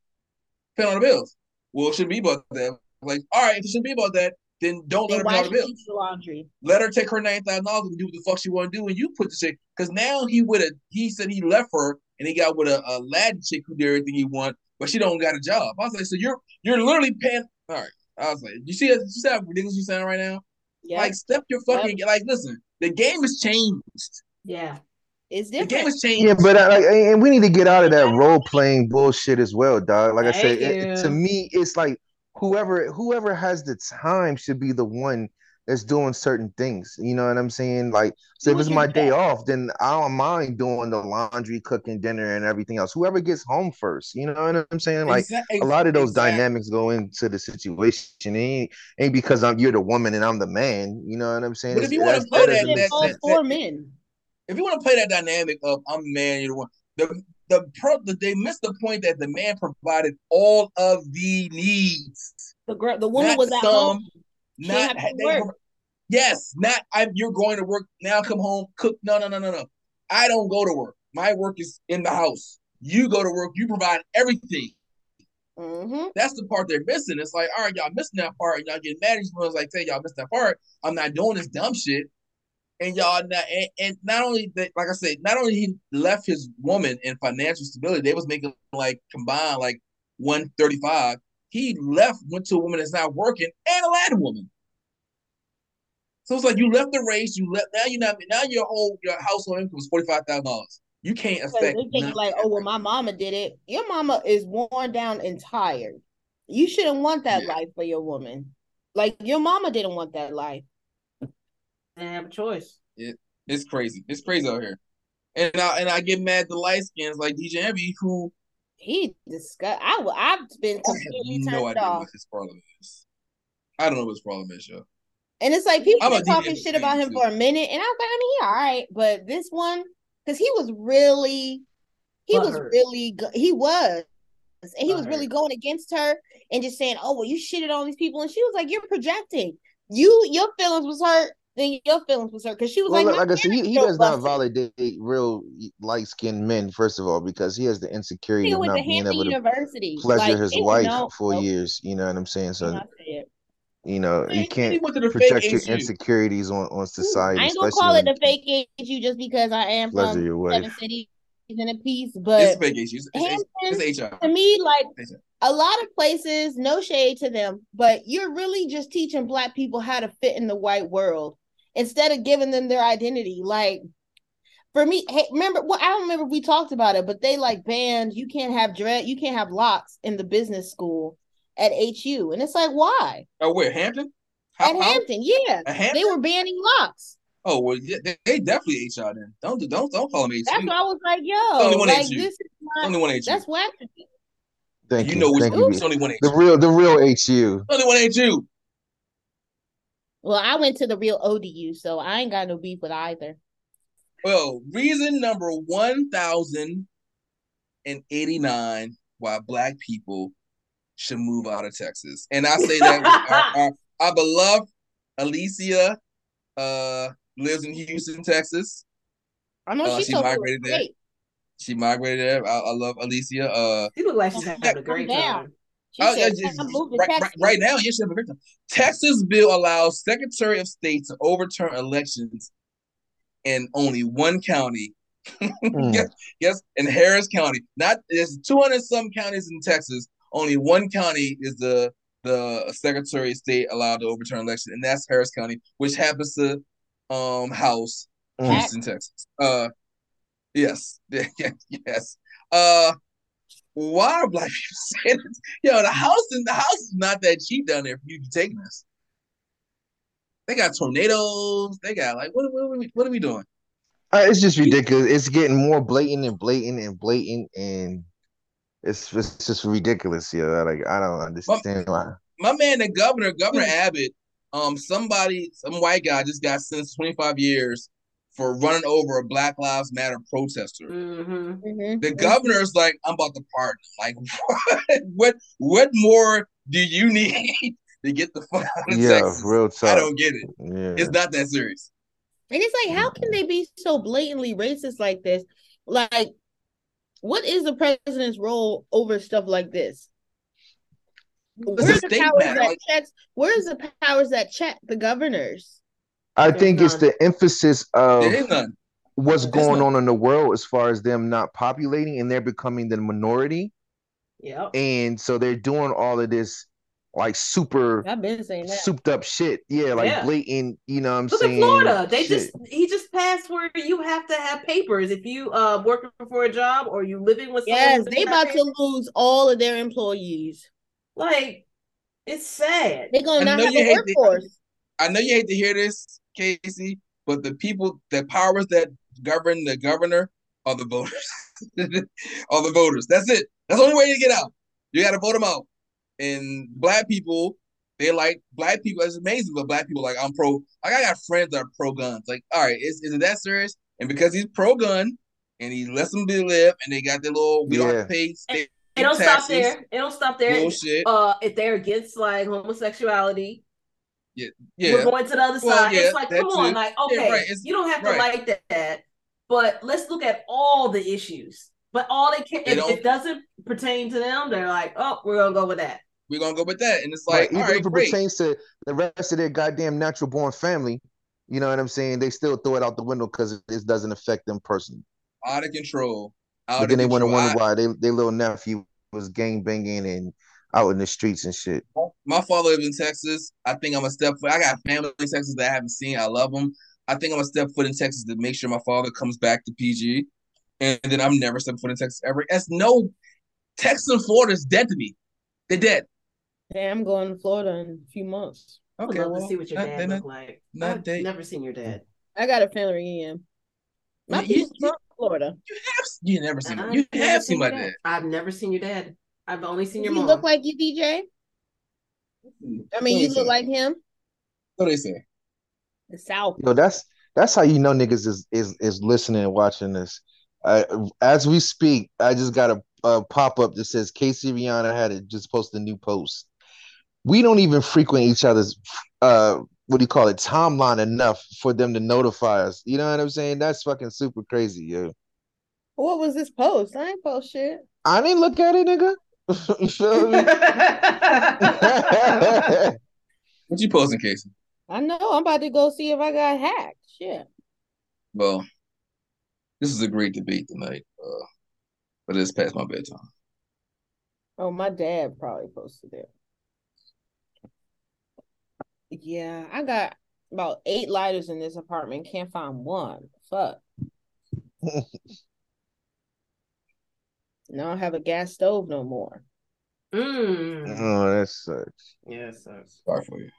A: paying all the bills. Well, it shouldn't be about that. Like, all right, if it shouldn't be about that, then don't
E: Then
A: let her pay the bills.
E: she do the laundry?
A: Let her take her nine thousand dollars and do what the fuck she want to do, and you put the shit. Because now he would have. He said he left her, and he got with a, a lad chick who did everything he want, but she don't got a job. I was like, so you're you're literally paying. All right. I was like, you see, you see how ridiculous you sound right now?
E: Yeah,
A: Like, step your fucking like. Listen, the game has changed.
D: Yeah.
E: It's
A: The game
E: different.
A: has changed.
C: Yeah, but I, like, and we need to get out of that role playing bullshit as well, dog. Like I said, it, to me, it's like whoever whoever has the time should be the one that's doing certain things. You know what I'm saying? Like, so
E: You
C: if it's my day
E: that.
C: off, then I don't mind doing the laundry, cooking dinner, and everything else. Whoever gets home first, you know what I'm saying? Like.
A: Exa-
C: A lot of those
A: exactly.
C: dynamics go into the situation. It ain't, ain't because I'm you're the woman and I'm the man. You know what I'm saying?
A: But if you wanna
C: that's-
A: play
C: that
A: that-
C: doesn't make
A: that-
E: All
C: sense.
E: four men.
A: If you want to play that dynamic of I'm the man, you're the one. The the pro the, they missed the point that the man provided all of the needs.
E: The girl, the woman
A: Not
E: was at
A: some,
E: home.
A: Not they yes, not I you're going to work now, come home, cook. No, no, no, no, no. I don't go to work. My work is in the house. You go to work, you provide everything.
E: hmm
A: That's the part they're missing. It's like, all right, y'all missing that part, and y'all getting mad at each other. It's like, say y'all missed that part. I'm not doing this dumb shit. And y'all not, and, and not only that, like I said, not only he left his woman in financial stability, they was making like combined like 135. He left, went to a woman that's not working, and a Latin woman. So it's like you left the race, you left now you're not now your whole your household income is forty five thousand dollars. You can't affect
E: they think like, oh well, my mama did it. Your mama is worn down and tired. You shouldn't want that
A: Yeah.
E: life for your woman. Like your mama didn't want that life.
D: They have a choice.
A: It, It's crazy. It's crazy out here. And I and I get mad the light skins like DJ Envy who
E: He disgust. I've been
A: I have
E: completely
A: no
E: turned
A: idea
E: off.
A: what his problem is. I don't know what his problem is, yo.
E: And it's like people been talking
A: DJ
E: shit about him
A: too.
E: for a minute, and I was like, I mean, he all right, but this one, because he was really, he was
D: Butthurt.
E: really, go- he was, and he was
D: Butthurt.
E: really going against her and just saying, oh well, you shitted on these people, and she was like, you're projecting. You, your feelings was hurt, then your feelings was hurt because she was
C: Well,
E: like,
C: like,
E: my
C: I said, he, he
E: feel
C: does not validate real light skinned men, first of all, because he has the insecurity
E: Nigga
C: of not
E: to
C: being
E: Hampton
C: able to pleasure
E: like,
C: his wife
E: know-
C: for
E: Nope,
C: years. You know what I'm saying? So,
E: not say it.
C: you know,
A: He-
C: you can't
A: went
C: project your insecurities on, on society,
E: I ain't gonna call it
C: when
E: a fake issue just because I am
C: pleasure
E: from
C: your wife.
E: seven cities in a piece, but
A: It's
E: but
A: fake issues. It's, it's,
E: Hampton
A: it's HR.
E: to me, like a lot of places, no shade to them, but you're really just teaching black people how to fit in the white world instead of giving them their identity. Like for me, hey, remember well, I don't remember if we talked about it, but they like banned you can't have dread, you can't have locks in the business school at HU. And it's like, why?
A: Oh, where Hampton?
E: At
A: How, how?
E: Hampton, yeah.
A: At Hampton?
E: They were banning locks.
A: Oh well, yeah, they, they definitely HR then. Don't do- don't don't call them HU.
E: That's why I was like, yo,
A: only
E: yo,
A: one
E: like
A: HU.
E: this is
A: It's
E: not
A: only one HU.
E: that's whack.
C: Thank
A: you
C: you.
A: know which
C: Thank
A: one.
C: you.
A: It's only one HU.
C: The real, the real HU.
A: only one HU.
E: Well, I went to the real ODU, so I ain't got no beef with either.
A: Well, reason number one thousand and eighty nine why black people should move out of Texas, and I say that with our, our, our beloved Alicia uh, lives in Houston, Texas.
E: I know
A: Uh,
E: she
A: she
E: told me
A: migrated there.
E: great.
A: She migrated there. I, I love Alicia. Uh,
D: She look like she's having a great time.
E: She
A: Oh, yeah,
E: said,
A: just-
E: "I moved to
A: right, right, right now, yes, you have a victim. Texas bill allows Secretary of State to overturn elections in only one county.
C: Mm.
A: yes, yes, in Harris County. Not there's 200 some counties in Texas. Only one county is the the Secretary of State allowed to overturn election, and that's Harris County, which happens to um house
C: Mm.
A: Houston, Texas. Uh, yes, yes. Uh, why are black people saying this? Yo, the house in the house is not that cheap down there for you to be taking this. They got tornadoes. They got like what? What, are we, what are we doing?
C: Uh, it's just ridiculous. It's getting more blatant and blatant and blatant, and it's it's just ridiculous. Yeah, like I don't understand why.
A: my man, the governor, Governor Abbott, um, somebody, some white guy just got sentenced 25 years for running over a Black Lives Matter protester.
D: Mm-hmm.
E: Mhm.
A: The governor's like, I'm about to pardon. Like, what? What? What more do you need to get the fuck out of
C: Yeah,
A: Texas?
C: real
A: I don't get it.
C: Yeah.
A: It's not that serious.
E: And it's like, how can they be so blatantly racist like this? Like, what is the president's role over stuff like this? Where's
A: a
E: the powers
A: matter.
E: that
A: Like,
E: checks? Where's the powers that check the governors?
C: I
D: There's
C: think it's the emphasis of
A: there is none.
C: what's
A: There's
C: going
A: none.
C: on in the world as far as them not populating and they're becoming the minority.
D: Yep.
C: And so they're doing all of this like super
E: I've been saying that.
C: souped up shit. Yeah, like
D: Yeah.
C: blatant, you know what I'm
D: Look
C: saying?
D: at Florida. They
C: shit.
D: just he just passed where you have to have papers if you uh working for a job or you living with someone
E: Yes, they about to
D: papers.
E: lose all of their employees.
D: like it's sad.
E: They're gonna
A: I
E: not have
A: you
E: a
A: hate the-
E: workforce.
A: I know you hate to hear this, Casey, but the people, the powers that govern the governor are the voters. are the voters. That's it. That's the only way to get out. You got to vote them out. And black people, they like black people. It's amazing, but black people like I'm pro. Like I got friends that are pro guns. Like, all right, is, is it that serious? And because he's pro gun and he lets them be live, and they got their little we don't have to pay state
D: It don't stop there. It don't stop there.
A: Bullshit.
D: Uh, if they're against like homosexuality,
A: yeah.
D: we're going to the other
A: Well,
D: side.
A: yeah,
D: it's like,
A: that
D: come on,
A: too.
D: like
A: Yeah,
D: okay,
A: right,
D: you don't have to
A: right.
D: like that, but let's look at all the issues. But all they can,
A: They
D: if
A: don't-
D: it doesn't pertain to them, they're like, oh, we're gonna go with that.
A: We're gonna go with that. And it's
C: Like,
A: like,
C: even
A: all right,
C: if it
A: great.
C: pertains to the rest of their goddamn natural born family, you know what I'm saying? They still throw it out the window because it, it doesn't affect them personally.
A: out of control. Out
C: But then
A: of
C: they want to wonder why they their little nephew was gang banging and out in the streets and shit.
A: my father lives in Texas. I think I'm a step foot. I got family in Texas that I haven't seen. I love them. I think I'm a step foot in Texas to make sure my father comes back to PG. And then I'm never step foot in Texas ever. That's no Texas and Florida is dead to me. They're dead.
E: Hey, I'm going to Florida in a few months.
A: Okay,
D: love
A: well,
D: to see what your
A: not-
D: dad
A: they're
D: look like.
A: not
D: I've
A: they-
D: never seen your dad.
E: I got a family reunion. My
A: You- you-
E: from Florida.
A: You have you never seen uh-uh,
D: I've
A: you have seen my
D: your
A: dad.
D: I've never seen your dad. I've only seen
E: Does
D: your
E: he
D: mom.
E: look like you, DJ? I mean, you look
A: say?
E: like him.
A: What they say?
E: The South.
C: Yo, that's that's how you know niggas is is is listening and watching this. Uh, as we speak, I just got a, a pop up that says Casey Reanna had it just posted a new post. We don't even frequent each other's uh what do you call it timeline enough for them to notify us. You know what I'm saying? That's fucking super crazy, yo.
E: What was this post? I ain't post shit.
C: I didn't look at it, nigga. You feel me?
A: What you posting, Casey?
E: I know. I'm about to go see if I got hacked. Shit.
A: Well, this is a great debate tonight. Uh, but it's past my bedtime.
E: Oh, my dad probably posted it. Yeah, I got about eight lighters in this apartment. Can't find one. Fuck. now I don't have a gas stove no more.
D: Mm.
C: oh, that sucks.
D: Yeah, it sucks.
A: Sorry for you.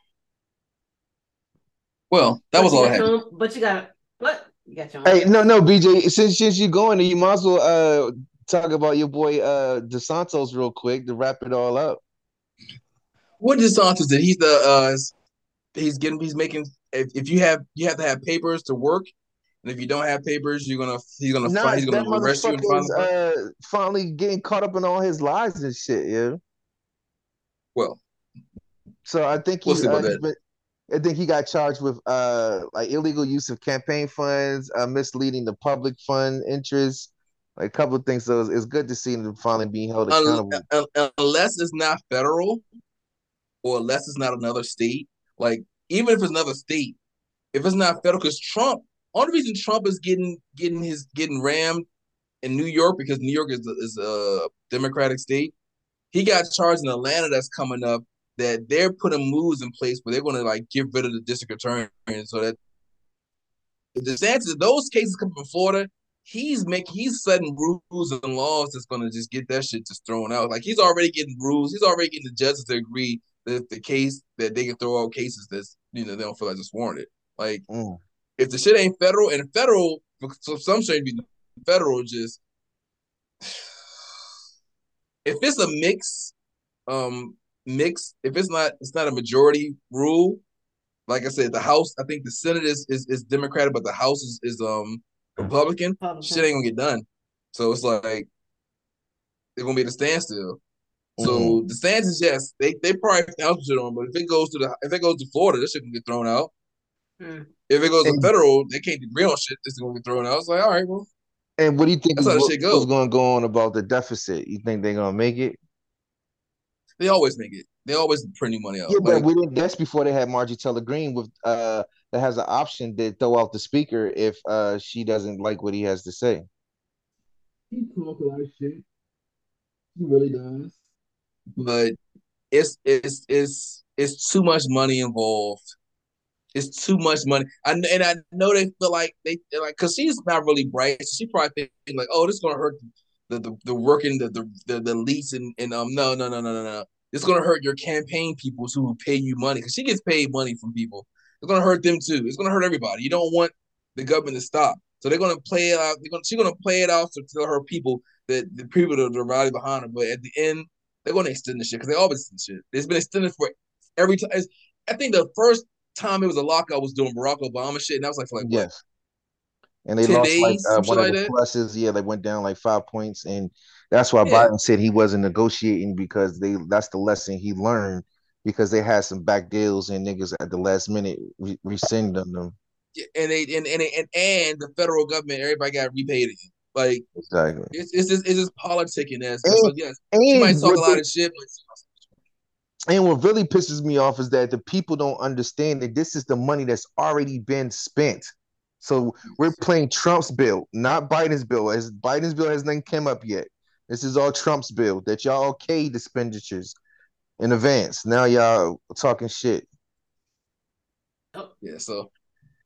A: Well, that
D: But
A: was
D: you
A: all I had.
D: your But you got what? You got your.
C: Hey, no, no, BJ. Since since you're going, you might as well uh talk about your boy uh DeSantis real quick to wrap it all up.
A: What DeSantis did? He's the uh, he's getting he's making. If, if you have you have to have papers to work, and if you don't have papers, you're gonna he's gonna
C: Nah,
A: find he's gonna arrest you and
C: is uh finally getting caught up in all his lies and shit, yeah.
A: well.
C: So I think he,
A: We'll
C: uh,
A: about
C: he's
A: that.
C: been- I think he got charged with uh like illegal use of campaign funds, uh, misleading the public fund interest, like a couple of things. So it's, it's good to see him finally being held accountable.
A: unless it's not federal, or unless it's not another state. Like even if it's another state, if it's not federal, because Trump. Only reason Trump is getting getting his getting rammed in New York because New York is is a Democratic state. He got charged in Atlanta. That's coming up. That they're putting moves in place where they're going to like get rid of the district attorney, so that the DeSantis, those cases come from Florida, he's making he's setting rules and laws that's gonna just get that shit just thrown out. Like he's already getting rules, he's already getting the judges to agree that the case that they can throw out cases that's you know they don't feel like it's warranted. Like
C: Mm.
A: If the shit ain't federal and federal, so some should be federal. Just if it's a mix, um, mixed, if it's not it's not a majority rule, like I said, the House, I think the Senate is is, is Democratic, but the House is, is um Republican.
D: Republican.
A: Shit ain't gonna get done. So it's like they're gonna be at a standstill. So
C: Mhm.
A: the stands is yes, they they probably found some shit on, but if it goes to the if it goes to Florida, this shit can get thrown out.
D: Hmm.
A: If it goes to federal, they can't agree real shit. It's gonna get thrown out. It's like, all right, well,
C: And what do you think
A: That's
C: is
A: how the
C: what-
A: shit go.
C: what's going to go on about the deficit? You think they're going to make it?
A: they always make it. They always print new money out.
C: Yeah, but
A: Like,
C: we didn't, that's before they had Margie Taylor Greene with uh that has an option to throw out the speaker if uh she doesn't like what he has to say.
A: he talk a lot of shit. He really does. But it's it's it's it's too much money involved. It's too much money. I and I know they feel like they like because she's not really bright. She probably think like, oh, this is gonna hurt the the, the working the the the, the elites and and um no no no no no no. It's gonna hurt your campaign people who pay you money because she gets paid money from people. It's gonna hurt them too. It's gonna hurt everybody. You don't want the government to stop. So they're gonna play it out. They're gonna she's gonna play it out to tell her people that the people that are rally behind her. But at the end, they're gonna extend the shit because they always extend shit. It's been extended for every time. I think the first time it was a lockout I was doing Barack Obama shit, and that was like like what?
C: Yes. And they
A: 10
C: lost like uh, one of
A: like
C: the
A: that?
C: pluses. Yeah, they went down like five points, and that's why
A: Yeah.
C: Biden said he wasn't negotiating because they that's the lesson he learned because they had some back deals and niggas at the last minute re- rescind on them.
A: Yeah, and they and and, and and the federal government, everybody got repaid again. Like
C: Exactly.
A: it's it's just it's just politicking as
C: And-
A: so yes, she
C: And
A: might talk a lot
C: they-
A: of shit, but
C: And what really pisses me off is that the people don't understand that this is the money that's already been spent. So we're playing Trump's bill, not Biden's bill. As Biden's bill has not come up yet. This is all Trump's bill that y'all okayed expenditures in advance. Now y'all talking shit.
A: yeah, so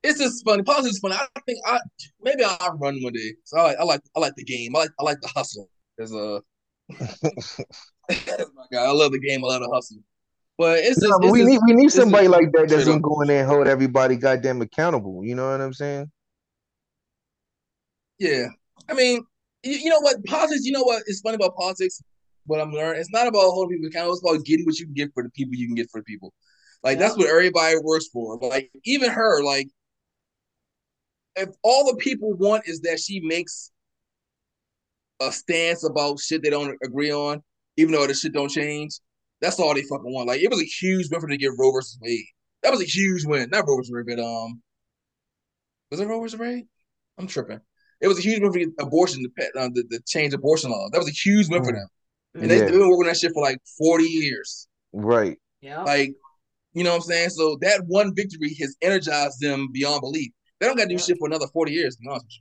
A: it's just funny. Politics is funny. I think I maybe I'll run one day. So I like I like I like the game. I like I like the hustle. A that's my guy. I love the game. I love the hustle. But it's just,
C: but
A: it's
C: we
A: just-
C: need we need somebody like that that's gonna go in there and hold everybody goddamn accountable. You know what I'm saying?
A: Yeah. I mean, you, you know what? Politics, you know what? It's funny about politics. What I'm learning, it's not about holding people accountable. It's about getting what you can get for the people you can get for the people. Like that's what everybody works for. Like even her, like if all the people want is that she makes a stance about shit they don't agree on, even though the shit don't change, that's all they fucking want. Like it was a huge win for them to get Roe versus Wade. That was a huge win. Not Roe versus Wade, but um, was it Roe versus Wade? I'm tripping. It was a huge win for abortion, the, pet- uh, the, the change abortion law. That was a huge win for them. And they,
C: Yeah.
A: they've been working on that shit for like 40 years.
C: Right.
D: Yeah.
A: Like, you know what I'm saying? So that one victory has energized them beyond belief. They don't got to do
D: Yeah.
A: shit for another 40 years, to be honest with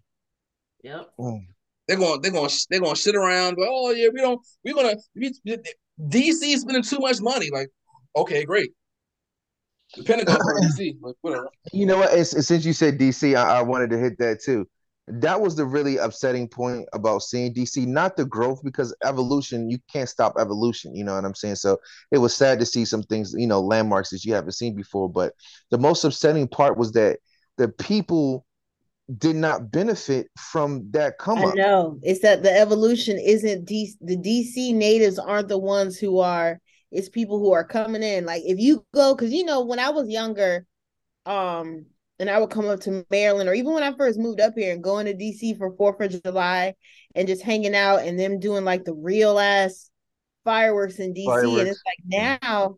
A: you.
D: Yep.
C: Mm.
A: They're going, they're going, they're going to sit around. But oh yeah, we don't, we're gonna. We, DC spending too much money. Like, okay, great. The Pentagon DC, like whatever.
C: You know what? It's- since you said DC, I, I wanted to hit that too. That was the really upsetting point about seeing DC, not the growth, because evolution, you can't stop evolution. You know what I'm saying? So it was sad to see some things, you know, landmarks that you haven't seen before. But the most upsetting part was that the people did not benefit from that come up.
E: know. It's that the evolution isn't D- the DC natives aren't the ones who are it's people who are coming in. Like if you go cuz you know when I was younger um and I would come up to Maryland or even when I first moved up here and going to DC for 4th of July and just hanging out and them doing like the real ass fireworks in DC and it's like now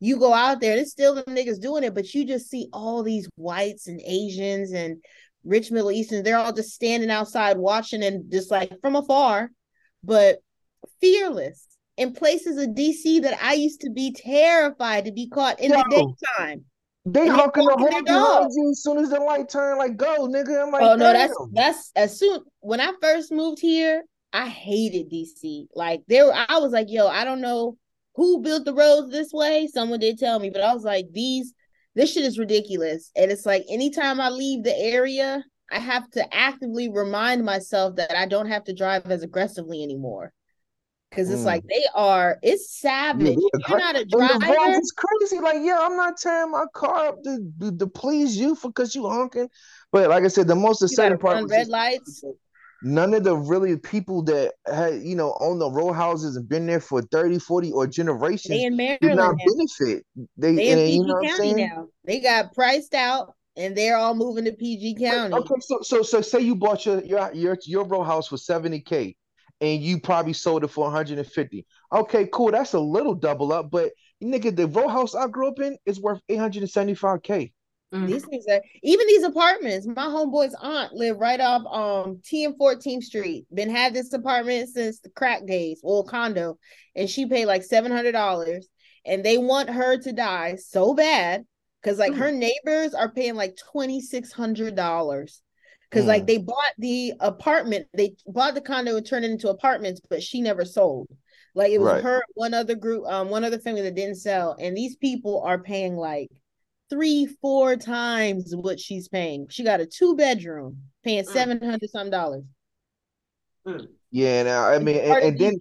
E: you go out there and it's still the niggas doing it but you just see all these whites and Asians and rich Middle Easterns, they're all just standing outside watching and just like from afar, but fearless in places of DC that I used to be terrified to be caught in the daytime.
C: They honking the horn behind you as soon as the light turn, like go, nigga. I'm like,
E: oh no, that's that's as soon when I first moved here, I hated DC. Like there, I was like, yo, I don't know who built the roads this way. Someone did tell me, but I was like, these this shit is ridiculous. And it's like anytime I leave the area, I have to actively remind myself that I don't have to drive as aggressively anymore. Cause it's
C: Mm.
E: like they are, it's savage.
C: Yeah,
E: you're not a
C: And the voice
E: driver,
C: is crazy. Like, yeah, I'm not tearing my car up to, to, to please you for because you honking. But like I said, the most upsetting part
E: run red
C: just-
E: lights.
C: None of the really people that had you know own the row houses and been there for 30 40 or generations
E: They in
C: did
E: Maryland
C: not benefit they,
E: They in PG
C: you know
E: County now. They got priced out and they're all moving to PG County.
C: Okay, so so so say you bought your your your your row house for 70k and you probably sold it for 150. Okay, cool. That's a little double up, but nigga, the row house I grew up in is worth 875k.
D: Mm.
E: These things are even these apartments. My homeboy's aunt lived right off um T and 14th Street. Been had this apartment since the crack days, well condo, and she paid like seven hundred dollars. And they want her to die so bad because like her neighbors are paying like twenty six hundred dollars. Because like
C: Mm.
E: they bought the apartment, they bought the condo and turned it into apartments, but she never sold. Like it was
C: Right.
E: her, one other group, um, one other family that didn't sell, and these people are paying like three, four times what she's paying. She got a two bedroom, paying
D: Mm.
E: seven hundred some dollars.
C: Yeah, now I mean, and, and then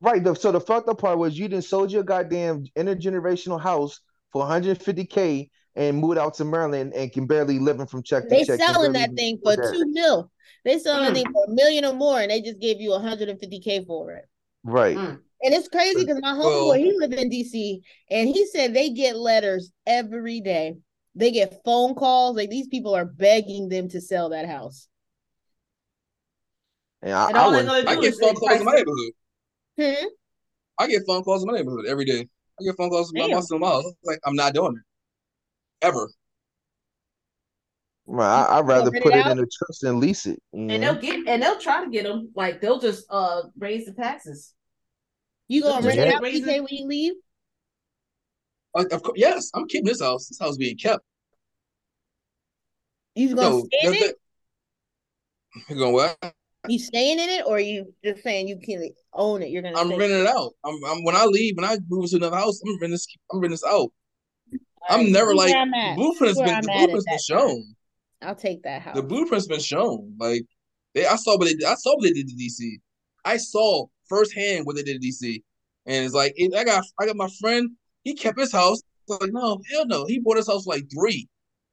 C: right. The, so the fucked up part was you didn't sold your goddamn intergenerational house for 150k and moved out to Maryland and can barely living from check to
E: they
C: check. can
E: selling that thing for
C: that.
E: two mil. They selling that
D: Mm.
E: thing for a million or more, and they just gave you 150k for it.
C: Right.
D: Mm.
E: And it's crazy because my homeboy,
A: Well-
E: he lived in DC, and he said they get letters every day. They get phone calls. Like these people are begging them to sell that house.
C: And I,
D: And
C: I
D: all they're
C: wouldn't.
D: gonna
A: I get phone calls in my neighborhood.
E: Hmm?
A: I get phone calls in my neighborhood every day. I get phone calls from my
E: Damn.
A: boss in my house. Like I'm not doing it ever.
C: Right, I, I'd rather put
E: it
C: it in a trust and lease it. You
D: And they'll get and they'll try to get them like they'll just uh raise the taxes.
E: You gonna rent it out. PK, when you leave?
A: Like, of course, yes, I'm keeping this house. This house being kept.
E: You gonna
A: Yo,
E: stay in it?
A: you going what?
E: You staying in it, or you just saying you can own it? You're gonna.
A: I'm renting it out. I'm, I'm when I leave, when I move to another house, I'm renting this. I'm renting this out.
E: All
A: I'm
E: right,
A: never like the blueprint's been the blueprint's been
E: that time.
A: shown.
E: I'll take that house.
A: The blueprint's been shown. Like they, I saw what they, I saw what they did to DC. I saw firsthand what they did to DC, and it's like it, I got, I got my friend. He kept his house. Was like, no, hell no. He bought his house for like three,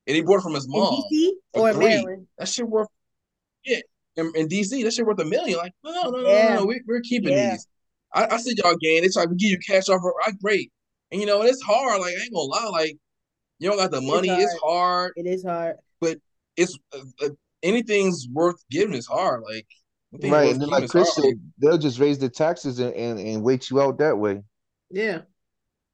A: and he bought it from his
E: in
A: mom.
E: DC or in
A: Agreed.
E: Maryland?
A: That shit worth, yeah. In, in DC, that shit worth a million. Like, no, no, no, no,
E: Yeah.
A: no, no. We, we're keeping
E: Yeah.
A: these. I, I see y'all gain. They try to give you cash offer. I great, and you know it's hard. Like I ain't gonna lie. Like you don't got the
E: It's
A: money. It's hard.
E: It is hard.
A: But it's uh, uh, anything's worth giving is hard. Like
C: Right, and then like
A: is
C: Chris said, they'll just raise the taxes and, and, and wait you out that way.
D: Yeah.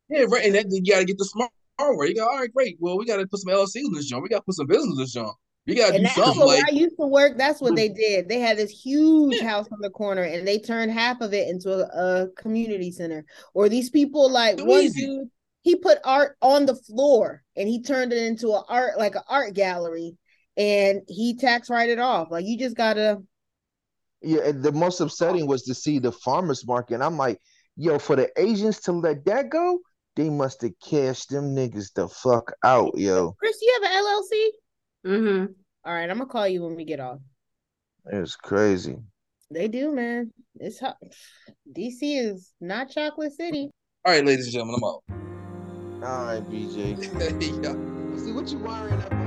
A: Yeah, right. And then you gotta get the smart way. You go, all right, great. Well, we gotta put some LLC in this joint. We gotta put some business in this joint. We gotta
E: And
A: do
E: that's
A: something. Like
E: I used to work. That's what hmm. they did. They had this huge house on the corner, and they turned half of it into a, a community center. Or these people, like one
A: easy.
E: dude, he put art on the floor, and he turned it into an art, like an art gallery, and he tax write it off. Like you just gotta.
C: Yeah, and the most upsetting was to see the farmers market. And I'm like, yo, for the Asians to let that go, they must have cashed them niggas the fuck out, yo.
E: Chris, you have an LLC?
D: Mm-hmm.
E: All right, I'm gonna call you when we get off.
C: It's crazy.
E: They do, man. It's hot. DC is not Chocolate City.
A: all right, ladies and gentlemen, I'm out.
C: All right, BJ.
A: yeah.
C: See what you wearing up